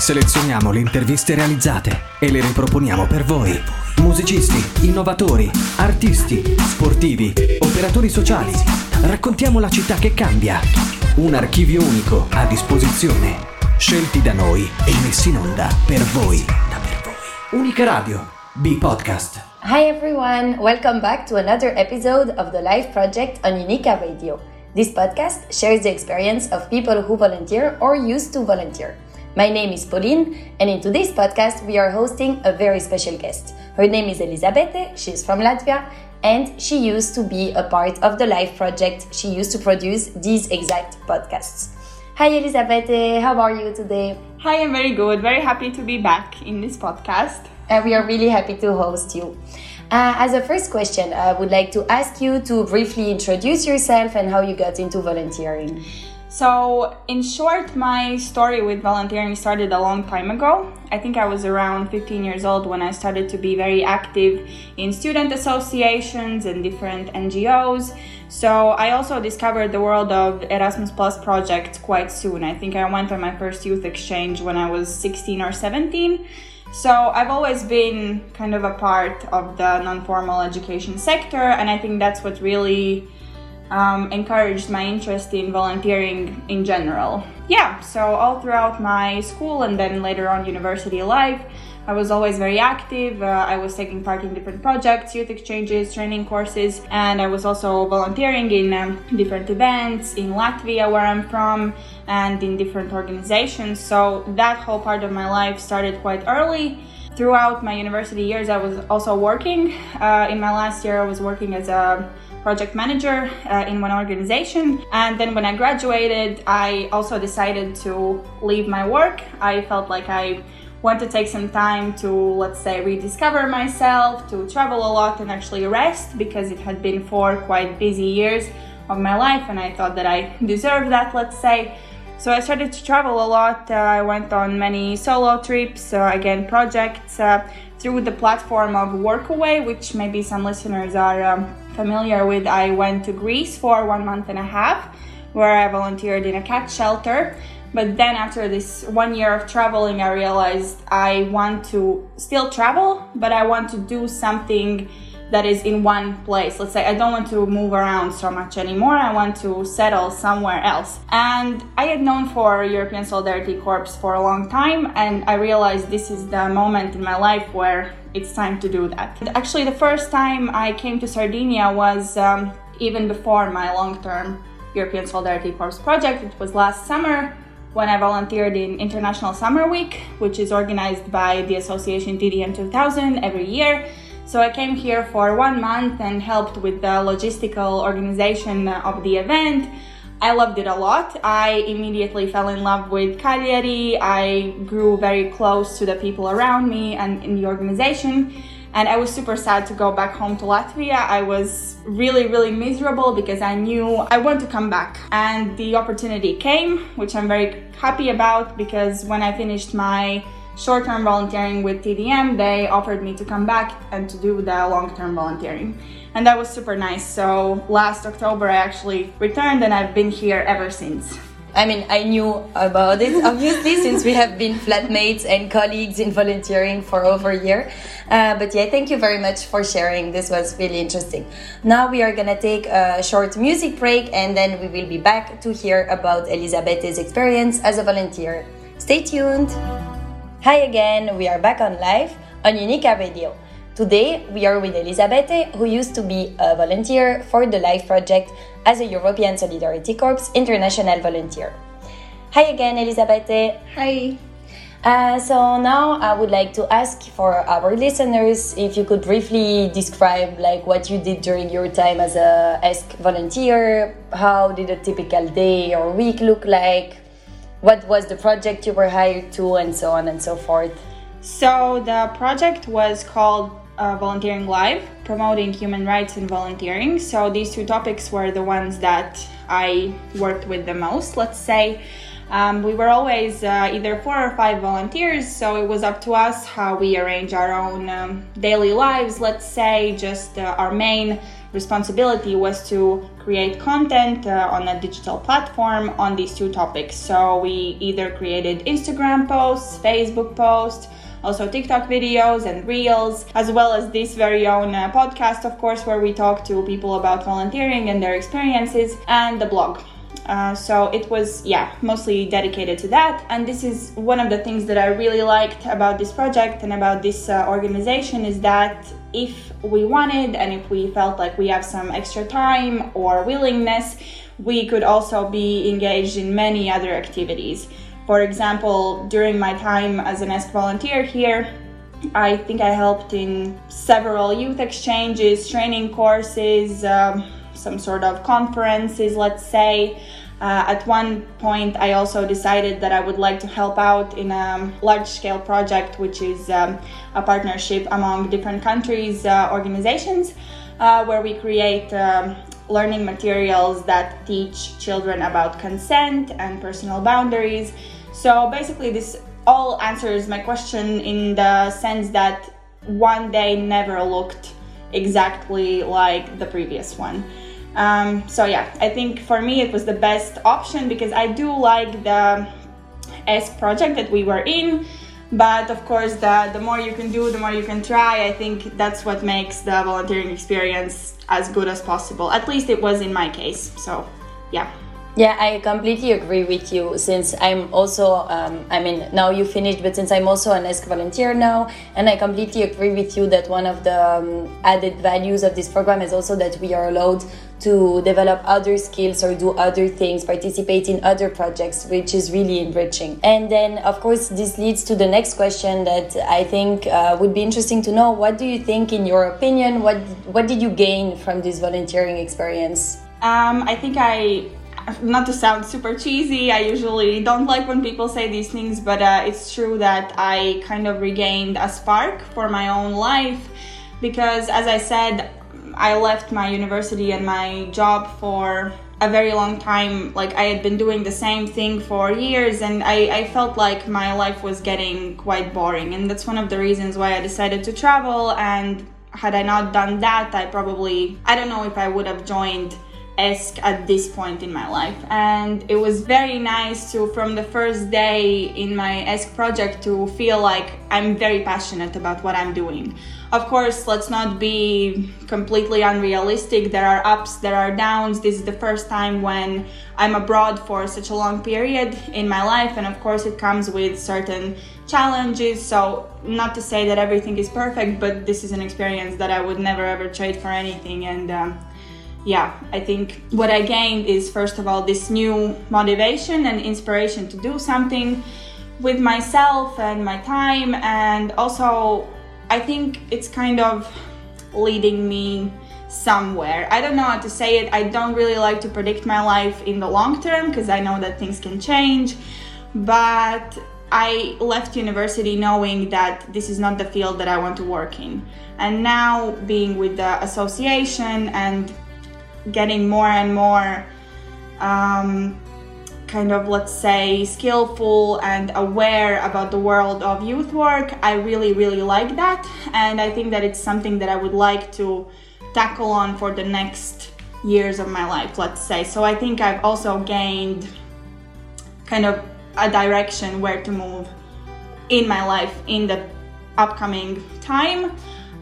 Selezioniamo le interviste realizzate e le riproponiamo per voi. Musicisti, innovatori, artisti, sportivi, operatori sociali. Raccontiamo la città che cambia. Un archivio unico a disposizione. Scelti da noi e messi in onda per voi. Unica Radio. B-Podcast. Hi everyone, welcome back to another episode of the Life Project on Unica Radio. This podcast shares the experience of people who volunteer or used to volunteer. My name is Pauline, and in today's podcast, we are hosting a very special guest. Her name is Elizabete, she's from Latvia, and she used to be a part of the Live Project. She used to produce these exact podcasts. Hi Elizabete, how are you today? Hi, I'm very good. Very happy to be back in this podcast. And we are really happy to host you. Uh, as a first question, I would like to ask you to briefly introduce yourself and how you got into volunteering. So, in short, my story with volunteering started a long time ago. I think I was around 15 years old when I started to be very active in student associations and different NGOs. So, I also discovered the world of Erasmus Plus projects quite soon. I think I went on my first youth exchange when I was 16 or 17. So I've always been kind of a part of the non-formal education sector, and I think that's what really um, encouraged my interest in volunteering in general. Yeah, so all throughout my school and then later on university life, I was always very active. Uh, I was taking part in different projects, youth exchanges, training courses, and I was also volunteering in um, different events in Latvia, where I'm from, and in different organizations. So that whole part of my life started quite early. Throughout my university years, I was also working. Uh, in my last year, I was working as a project manager uh, in one organization. And then when I graduated, I also decided to leave my work. I felt like I want to take some time to, let's say, rediscover myself, to travel a lot and actually rest because it had been four quite busy years of my life and I thought that I deserved that, let's say. So I started to travel a lot. Uh, I went on many solo trips, uh, again, projects uh, through the platform of Workaway, which maybe some listeners are um, familiar with. I went to Greece for one month and a half where I volunteered in a cat shelter but then after this one year of traveling, I realized I want to still travel, but I want to do something that is in one place. Let's say I don't want to move around so much anymore. I want to settle somewhere else. And I had known for European Solidarity Corps for a long time, and I realized this is the moment in my life where it's time to do that. Actually, the first time I came to Sardinia was um, even before my long term European Solidarity Corps project. It was last summer when I volunteered in International Summer Week, which is organized by the association TDM 2000 every year. So I came here for one month and helped with the logistical organization of the event. I loved it a lot. I immediately fell in love with Cagliari. I grew very close to the people around me and in the organization and I was super sad to go back home to Latvia. I was really, really miserable because I knew I want to come back. And the opportunity came, which I'm very happy about because when I finished my short term volunteering with TDM, they offered me to come back and to do the long term volunteering. And that was super nice. So last October, I actually returned and I've been here ever since. I mean, I knew about it obviously since we have been flatmates and colleagues in volunteering for over a year. Uh, but yeah, thank you very much for sharing. This was really interesting. Now we are gonna take a short music break and then we will be back to hear about Elizabete's experience as a volunteer. Stay tuned. Hi again, we are back on live on Unica Radio. Today, we are with Elizabete, who used to be a volunteer for the LIVE project as a European Solidarity Corps international volunteer. Hi again, Elizabete. Hi. Uh, so now I would like to ask for our listeners if you could briefly describe like what you did during your time as a ESC volunteer. How did a typical day or week look like? What was the project you were hired to, and so on and so forth. So the project was called uh, Volunteering Live, promoting human rights and volunteering. So these two topics were the ones that I worked with the most, let's say. Um, we were always uh, either four or five volunteers, so it was up to us how we arrange our own um, daily lives, let's say. Just uh, our main responsibility was to create content uh, on a digital platform on these two topics. So we either created Instagram posts, Facebook posts, also TikTok videos and reels, as well as this very own uh, podcast, of course, where we talk to people about volunteering and their experiences, and the blog. Uh, so it was, yeah, mostly dedicated to that. And this is one of the things that I really liked about this project and about this uh, organization is that if we wanted and if we felt like we have some extra time or willingness, we could also be engaged in many other activities. For example, during my time as an ESC volunteer here, I think I helped in several youth exchanges, training courses, um, some sort of conferences, let's say. Uh, at one point, I also decided that I would like to help out in a large scale project, which is um, a partnership among different countries' uh, organizations, uh, where we create um, learning materials that teach children about consent and personal boundaries. So basically, this all answers my question in the sense that one day never looked exactly like the previous one. Um, so yeah, I think for me it was the best option because I do like the ESC project that we were in. But of course, the, the more you can do, the more you can try. I think that's what makes the volunteering experience as good as possible. At least it was in my case. So, yeah. Yeah, I completely agree with you. Since I'm also, um, I mean, now you finished, but since I'm also an ESC volunteer now, and I completely agree with you that one of the um, added values of this program is also that we are allowed to develop other skills or do other things, participate in other projects, which is really enriching. And then, of course, this leads to the next question that I think uh, would be interesting to know. What do you think, in your opinion, what what did you gain from this volunteering experience? Um, I think I not to sound super cheesy, I usually don't like when people say these things, but uh, it's true that I kind of regained a spark for my own life because, as I said, I left my university and my job for a very long time. Like, I had been doing the same thing for years, and I, I felt like my life was getting quite boring. And that's one of the reasons why I decided to travel. And had I not done that, I probably, I don't know if I would have joined ESC at this point in my life. And it was very nice to, from the first day in my ESC project, to feel like I'm very passionate about what I'm doing. Of course, let's not be completely unrealistic. There are ups, there are downs. This is the first time when I'm abroad for such a long period in my life, and of course, it comes with certain challenges. So, not to say that everything is perfect, but this is an experience that I would never ever trade for anything. And um, yeah, I think what I gained is first of all this new motivation and inspiration to do something with myself and my time, and also I think it's kind of leading me somewhere. I don't know how to say it. I don't really like to predict my life in the long term because I know that things can change. But I left university knowing that this is not the field that I want to work in. And now being with the association and getting more and more um, kind of, let's say, skillful and aware about the world of youth work. I really, really like that. And I think that it's something that I would like to tackle on for the next years of my life, let's say. So I think I've also gained kind of a direction where to move in my life in the upcoming time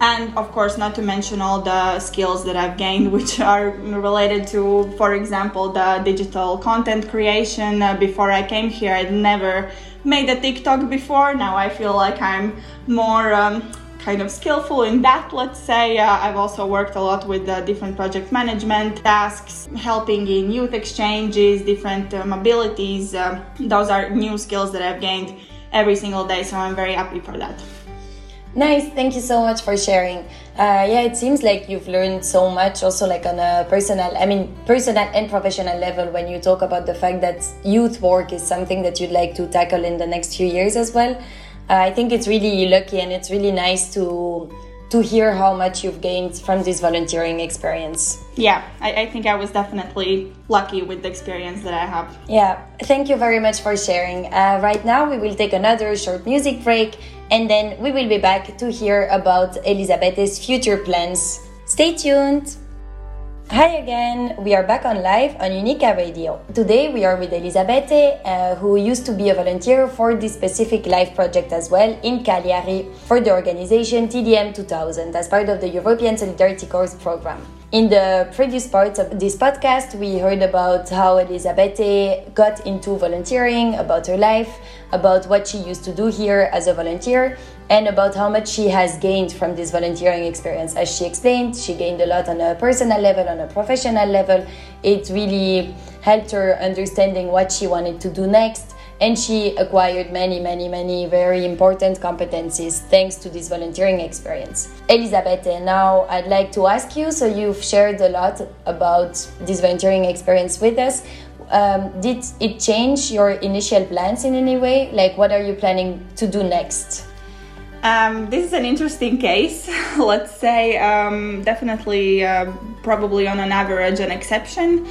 and of course not to mention all the skills that i've gained which are related to for example the digital content creation. Uh, before i came here i'd never made a tiktok before. Now i feel like i'm more um, kind of skillful in that let's say. Uh, i've also worked a lot with uh, different project management tasks helping in youth exchanges different uh, mobilities uh, those are new skills that i've gained every single day so i'm very happy for that Nice, thank you so much for sharing. Uh, yeah, it seems like you've learned so much, also like on a personal, I mean, personal and professional level. When you talk about the fact that youth work is something that you'd like to tackle in the next few years as well, uh, I think it's really lucky and it's really nice to to hear how much you've gained from this volunteering experience. Yeah, I, I, think I was definitely lucky with the experience that I have. Yeah, thank you very much for sharing. Uh, right now, we will take another short music break and then we will be back to hear about Elizabete's future plans. Stay tuned! Hi again, we are back on live on Unica Radio. Today we are with Elizabete, uh, who used to be a volunteer for this specific live project as well in Cagliari for the organization TDM 2000 as part of the European Solidarity Corps program. In the previous parts of this podcast, we heard about how Elizabete got into volunteering, about her life, about what she used to do here as a volunteer, and about how much she has gained from this volunteering experience. As she explained, she gained a lot on a personal level, on a professional level. It really helped her understanding what she wanted to do next. And she acquired many, many, many very important competencies thanks to this volunteering experience. Elizabete, now I'd like to ask you so, you've shared a lot about this volunteering experience with us. Um, did it change your initial plans in any way? Like, what are you planning to do next? Um, this is an interesting case. Let's say um, definitely, uh, probably on an average, an exception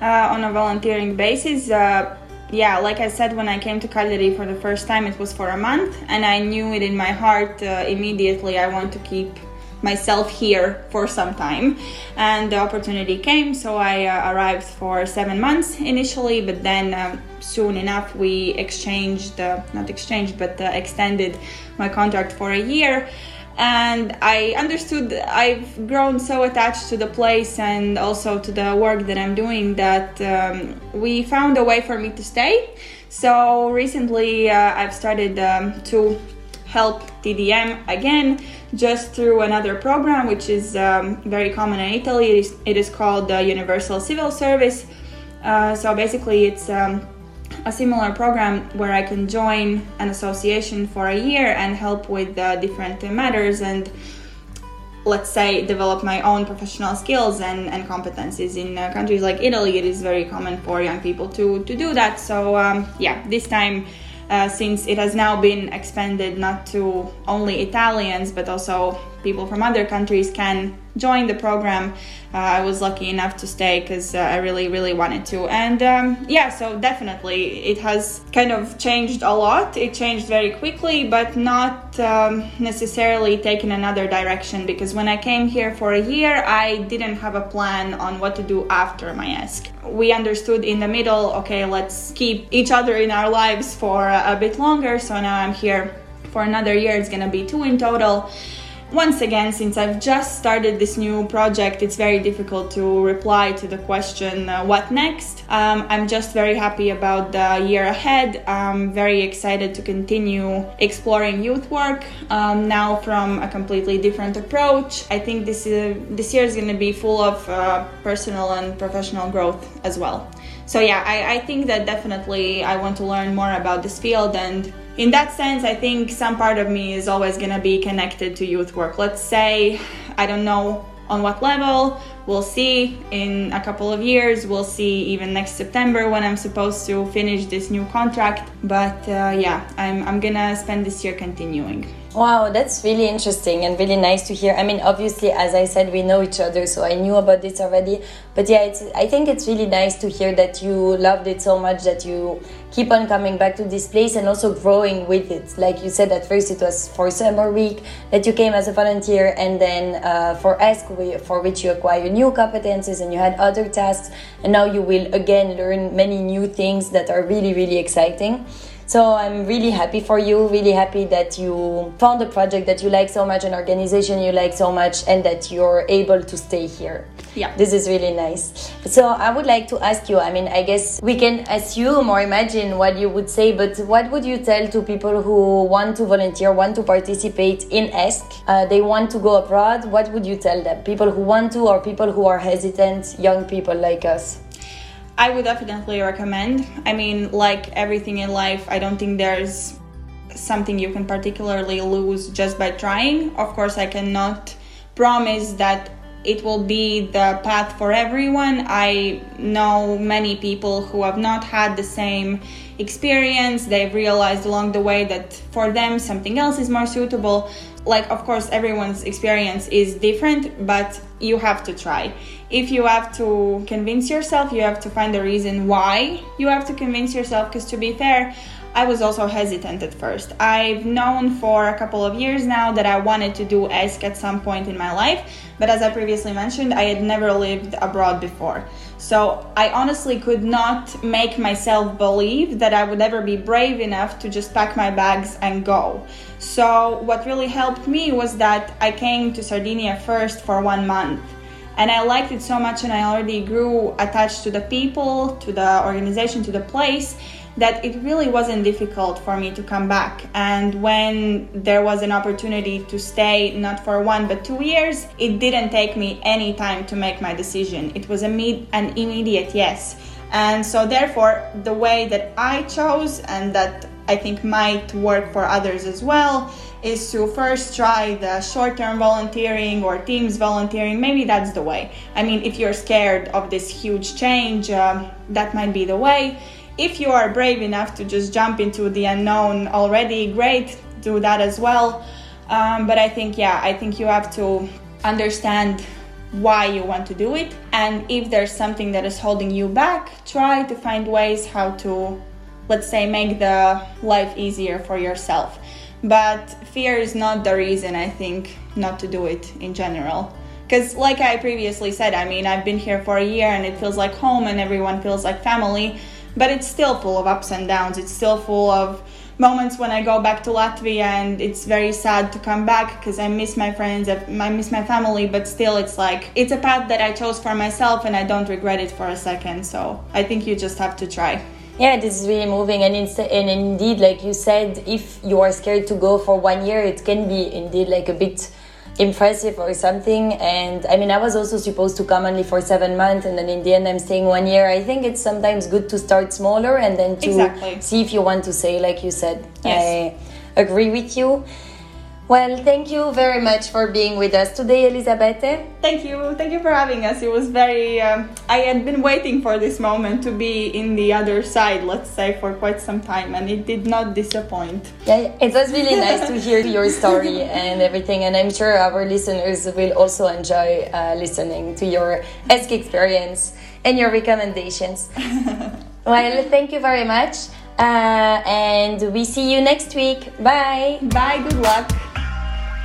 uh, on a volunteering basis. Uh, yeah, like I said, when I came to Cagliari for the first time, it was for a month, and I knew it in my heart uh, immediately. I want to keep myself here for some time and the opportunity came so i uh, arrived for seven months initially but then um, soon enough we exchanged uh, not exchanged but uh, extended my contract for a year and i understood i've grown so attached to the place and also to the work that i'm doing that um, we found a way for me to stay so recently uh, i've started um, to help TDM again just through another program which is um, very common in Italy. It is, it is called the Universal Civil Service. Uh, so basically, it's um, a similar program where I can join an association for a year and help with uh, different matters and let's say develop my own professional skills and, and competencies in uh, countries like italy. It is very common for young people to, to do that. So um, yeah this time uh, since it has now been expanded not to only Italians but also people from other countries can join the program. Uh, I was lucky enough to stay because uh, I really, really wanted to. And um, yeah, so definitely it has kind of changed a lot. It changed very quickly, but not um, necessarily taken another direction because when I came here for a year, I didn't have a plan on what to do after my ESC. We understood in the middle, okay, let's keep each other in our lives for a bit longer. So now I'm here for another year. It's gonna be two in total once again, since I've just started this new project, it's very difficult to reply to the question, uh, what next? Um, I'm just very happy about the year ahead. I'm very excited to continue exploring youth work um, now from a completely different approach. I think this, uh, this year is going to be full of uh, personal and professional growth as well. So, yeah, I, I think that definitely I want to learn more about this field and in that sense, I think some part of me is always going to be connected to youth work. Let's say, I don't know on what level, we'll see in a couple of years, we'll see even next September when I'm supposed to finish this new contract. But uh, yeah, I'm, I'm gonna spend this year continuing. Wow, that's really interesting and really nice to hear. I mean, obviously, as I said, we know each other, so I knew about this already. But yeah, it's, I think it's really nice to hear that you loved it so much that you keep on coming back to this place and also growing with it. Like you said, at first it was for summer week that you came as a volunteer, and then uh, for ESC, for which you acquired new competences and you had other tasks, and now you will again learn many new things that are really, really exciting. So I'm really happy for you, really happy that you found a project that you like so much, an organization you like so much, and that you're able to stay here. Yeah. This is really nice. So I would like to ask you, I mean, I guess we can assume or imagine what you would say, but what would you tell to people who want to volunteer, want to participate in ESC? Uh, they want to go abroad. What would you tell them? People who want to or people who are hesitant, young people like us? I would definitely recommend. I mean, like everything in life, I don't think there's something you can particularly lose just by trying. Of course, I cannot promise that it will be the path for everyone. I know many people who have not had the same experience. They've realized along the way that for them something else is more suitable. Like, of course, everyone's experience is different, but you have to try if you have to convince yourself, you have to find a reason why you have to convince yourself. Because to be fair, I was also hesitant at first. I've known for a couple of years now that I wanted to do ESC at some point in my life, but as I previously mentioned, I had never lived abroad before. So I honestly could not make myself believe that I would ever be brave enough to just pack my bags and go. So what really helped me was that I came to Sardinia first for one month. And I liked it so much, and I already grew attached to the people, to the organization, to the place that it really wasn't difficult for me to come back. And when there was an opportunity to stay not for one but two years, it didn't take me any time to make my decision. It was an immediate yes. And so, therefore, the way that I chose and that I think might work for others as well is to first try the short term volunteering or teams volunteering. Maybe that's the way. I mean, if you're scared of this huge change, um, that might be the way if you are brave enough to just jump into the unknown already, great, do that as well. Um, but I think, yeah, I think you have to understand why you want to do it. And if there's something that is holding you back, try to find ways how to, let's say, make the life easier for yourself. But fear is not the reason, I think, not to do it in general. Because, like I previously said, I mean, I've been here for a year and it feels like home and everyone feels like family but it's still full of ups and downs. It's still full of moments when I go back to Latvia and it's very sad to come back because I miss my friends, I miss my family, but still it's like it's a path that I chose for myself and I don't regret it for a second. So I think you just have to try. Yeah, this is really moving, and, and indeed, like you said, if you are scared to go for one year, it can be indeed like a bit impressive or something. And I mean, I was also supposed to come only for seven months, and then in the end, I'm staying one year. I think it's sometimes good to start smaller and then to exactly. see if you want to say, like you said. Yes. I agree with you. Well, thank you very much for being with us today, Elizabete. Thank you. Thank you for having us. It was very, um, I had been waiting for this moment to be in the other side, let's say, for quite some time, and it did not disappoint. Yeah, it was really nice to hear your story and everything, and I'm sure our listeners will also enjoy uh, listening to your ESC experience and your recommendations. well, thank you very much. Uh, and we see you next week. Bye. Bye. Good luck.